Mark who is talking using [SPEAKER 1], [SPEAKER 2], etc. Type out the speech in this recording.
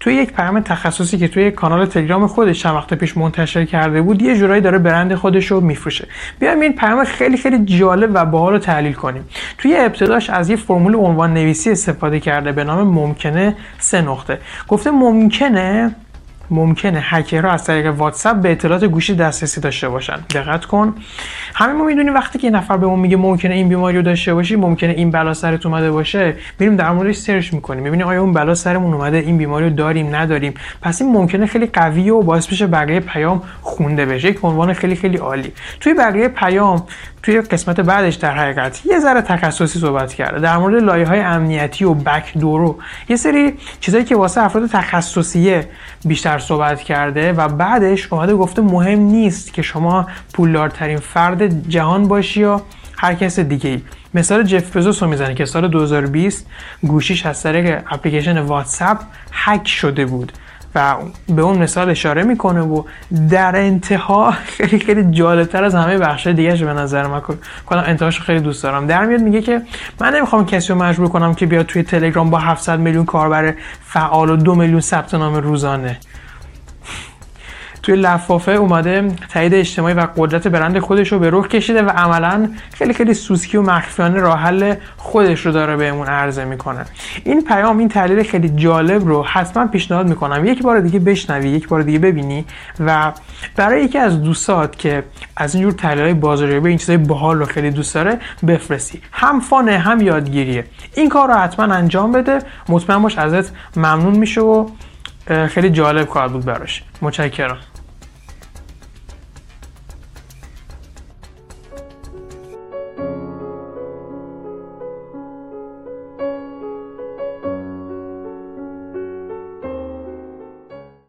[SPEAKER 1] توی یک پیام تخصصی که توی کانال تلگرام خودش چند وقت پیش منتشر کرده بود یه جورایی داره برند خودش رو میفروشه. بیایم این پیام خیلی خیلی جالب و باحال رو تحلیل کنیم. توی ابتداش از یه فرمول عنوان نویسی استفاده کرده به نام ممکنه سه نقطه. گفته ممکنه ممکنه هکرها از طریق واتساپ به اطلاعات گوشی دسترسی داشته باشن. دقت کن. همه ما می‌دونیم وقتی که یه نفر به ما میگه ممکنه این بیماری رو داشته باشی ممکنه این بلا سرت اومده باشه. میریم در موردش سرچ می‌کنیم. می‌بینیم آیا اون بلا سرمون اومده این بیماری رو داریم نداریم. پس این ممکنه خیلی قویه و باعث بشه بقیه پیام خونده بشه. یک عنوان خیلی خیلی عالی. توی بقیه پیام توی قسمت بعدش در حقیقت یه ذره تخصصی صحبت کرده. در مورد لایه های امنیتی و بک دورو. یه سری چیزایی که واسه افراد تخصصیه بیشتر صحبت کرده و بعدش اومده گفته مهم نیست که شما پولدارترین فرد جهان باشی یا هر کس دیگه ای مثال جف بزوس رو می‌زنه که سال 2020 گوشیش از طریق اپلیکیشن واتساپ هک شده بود. و به اون مثال اشاره می‌کنه و در انتها خیلی خیلی جالبتر از همه بخش دیگه به نظر من کنم. انتهاش خیلی دوست دارم. در میاد میگه که من نمی‌خوام کسی رو مجبور کنم که بیاد توی تلگرام با 700 میلیون کاربر فعال و دو میلیون ثبت نام روزانه. توی لفافه اومده تایید اجتماعی و قدرت برند خودش رو به رخ کشیده و عملا خیلی خیلی سوسکی و مخفیانه راه حل خودش رو داره بهمون عرضه می‌کنه. این پیام این تحلیل خیلی جالب رو حتما پیشنهاد می‌کنم. یک بار دیگه بشنوی یک بار دیگه ببینی و برای یکی از دوستات که از اینجور تحلیل های بازاریابی این چیزای باحال رو خیلی دوست داره بفرستی. هم فانه هم یادگیریه. این کار رو حتما انجام بده. مطمئن باش ازت ممنون میشه و خیلی جالب خواهد بود براش. متشکرم.